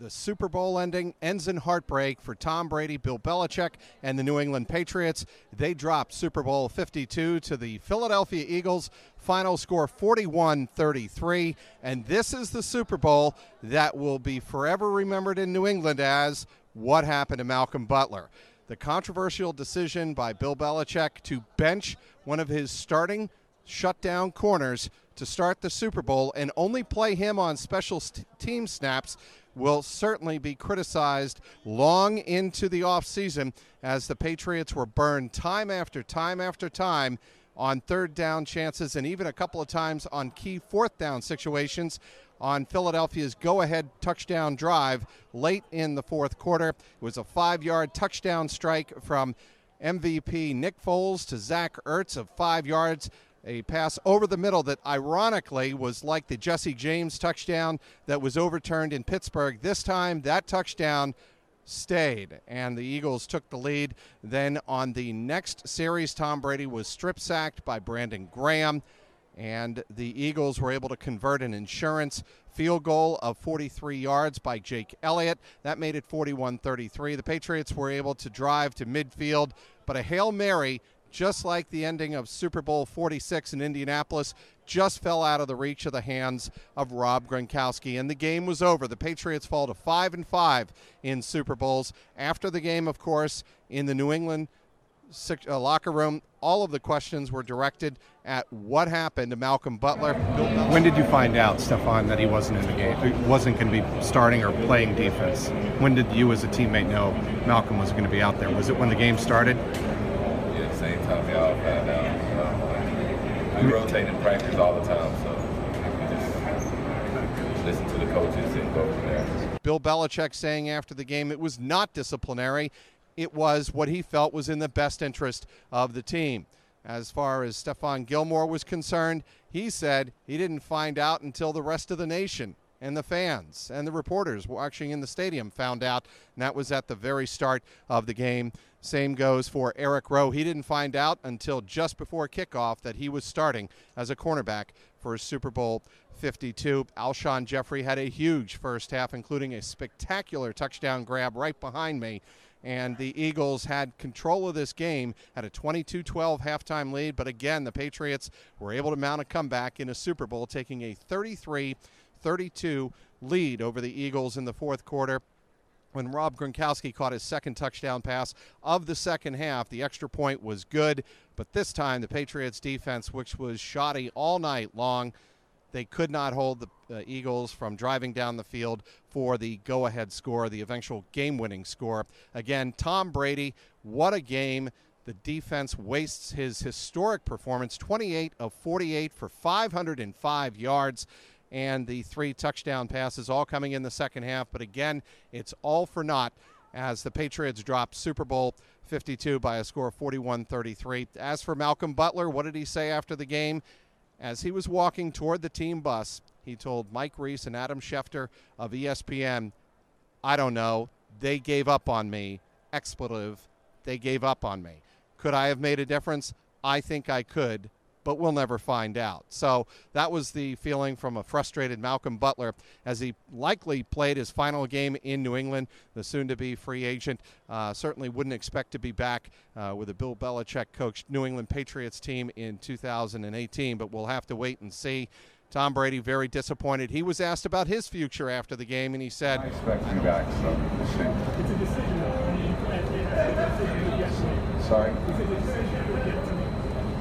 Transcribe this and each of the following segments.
The Super Bowl ending ends in heartbreak for Tom Brady, Bill Belichick, and the New England Patriots. They dropped Super Bowl 52 to the Philadelphia Eagles. Final score 41 33. And this is the Super Bowl that will be forever remembered in New England as what happened to Malcolm Butler. The controversial decision by Bill Belichick to bench one of his starting shutdown corners to start the Super Bowl and only play him on special team snaps will certainly be criticized long into the offseason as the Patriots were burned time after time after time on third down chances and even a couple of times on key fourth down situations on Philadelphia's go ahead touchdown drive late in the fourth quarter. It was a five yard touchdown strike from MVP Nick Foles to Zach Ertz of five yards a pass over the middle that ironically was like the Jesse James touchdown that was overturned in Pittsburgh. This time, that touchdown stayed, and the Eagles took the lead. Then on the next series, Tom Brady was strip sacked by Brandon Graham, and the Eagles were able to convert an insurance field goal of 43 yards by Jake Elliott. That made it 41 33. The Patriots were able to drive to midfield, but a Hail Mary just like the ending of Super Bowl 46 in Indianapolis, just fell out of the reach of the hands of Rob Gronkowski, and the game was over. The Patriots fall to five and five in Super Bowls. After the game, of course, in the New England uh, locker room, all of the questions were directed at what happened to Malcolm Butler. When did you find out, Stephon, that he wasn't in the game? Wasn't going to be starting or playing defense. When did you, as a teammate, know Malcolm was going to be out there? Was it when the game started? Time we all. Um, we rotate in practice all the time, so just listen to the coaches and go from there. Bill Belichick saying after the game it was not disciplinary. It was what he felt was in the best interest of the team. As far as Stephon Gilmore was concerned, he said he didn't find out until the rest of the nation and the fans and the reporters watching in the stadium found out, and that was at the very start of the game. Same goes for Eric Rowe. He didn't find out until just before kickoff that he was starting as a cornerback for Super Bowl 52. Alshon Jeffery had a huge first half, including a spectacular touchdown grab right behind me. And the Eagles had control of this game, had a 22 12 halftime lead. But again, the Patriots were able to mount a comeback in a Super Bowl, taking a 33 32 lead over the Eagles in the fourth quarter when Rob Gronkowski caught his second touchdown pass of the second half. The extra point was good, but this time the Patriots defense, which was shoddy all night long, they could not hold the uh, Eagles from driving down the field for the go ahead score, the eventual game winning score. Again, Tom Brady, what a game. The defense wastes his historic performance 28 of 48 for 505 yards and the three touchdown passes all coming in the second half. But again, it's all for naught as the Patriots drop Super Bowl 52 by a score of 41 33. As for Malcolm Butler, what did he say after the game? As he was walking toward the team bus, he told Mike Reiss and Adam Schefter of ESPN, I don't know. They gave up on me. Expletive. They gave up on me. Could I have made a difference? I think I could but we'll never find out. So that was the feeling from a frustrated Malcolm Butler as he likely played his final game in New England. The soon to be free agent uh, certainly wouldn't expect to be back uh, with a Bill Belichick coached New England Patriots team in 2018, but we'll have to wait and see. Tom Brady very disappointed. He was asked about his future after the game, and he said, "I expect to be back, so we'll see." It's a decision. Sorry.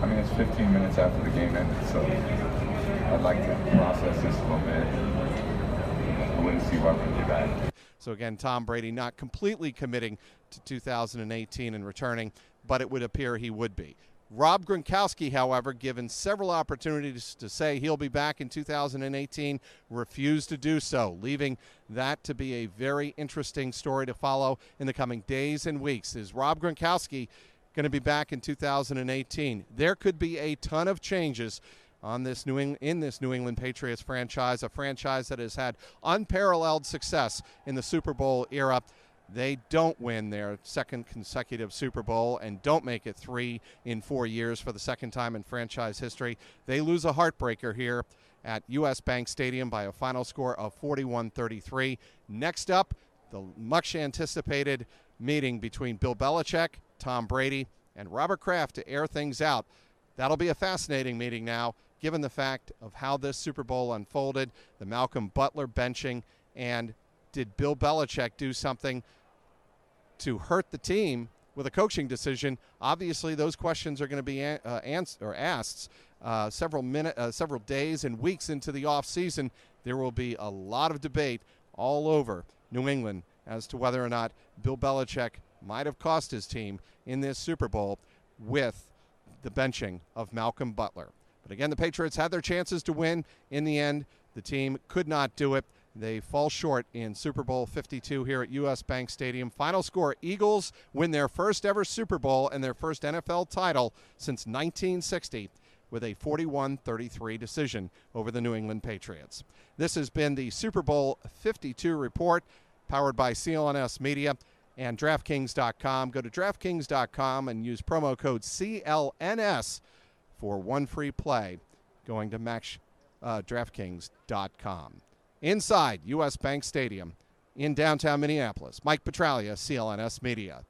I mean, it's 15 minutes after the game ended, so I'd like to process this a little bit. I wouldn't see why we'd be back. So again, Tom Brady not completely committing to 2018 and returning, but it would appear he would be. Rob Gronkowski, however, given several opportunities to say he'll be back in 2018, refused to do so, leaving that to be a very interesting story to follow in the coming days and weeks. Is Rob Gronkowski going to be back in 2018? There could be a ton of changes on this New England, in this New England Patriots franchise, a franchise that has had unparalleled success in the Super Bowl era they don't win their second consecutive Super Bowl and don't make it three in four years for the second time in franchise history. They lose a heartbreaker here at US Bank Stadium by a final score of 41 33. Next up, the much anticipated meeting between Bill Belichick, Tom Brady, and Robert Kraft to air things out. That'll be a fascinating meeting now, given the fact of how this Super Bowl unfolded, the Malcolm Butler benching, and did Bill Belichick do something to hurt the team with a coaching decision, obviously those questions are going to be uh, answered or asked uh, several minute, uh, several days and weeks into the off season. There will be a lot of debate all over New England as to whether or not Bill Belichick might have cost his team in this Super Bowl with the benching of Malcolm Butler. But again, the Patriots had their chances to win. In the end, the team could not do it. They fall short in Super Bowl 52 here at US Bank Stadium. Final score Eagles win their first ever Super Bowl and their first NFL title since 1960 with a 41 33 decision over the New England Patriots. This has been the Super Bowl 52 report powered by CLNS Media and DraftKings.com. Go to DraftKings.com and use promo code CLNS for one free play going to match uh, DraftKings.com inside U.S. Bank Stadium in downtown Minneapolis. Mike Petraglia, CLNS Media.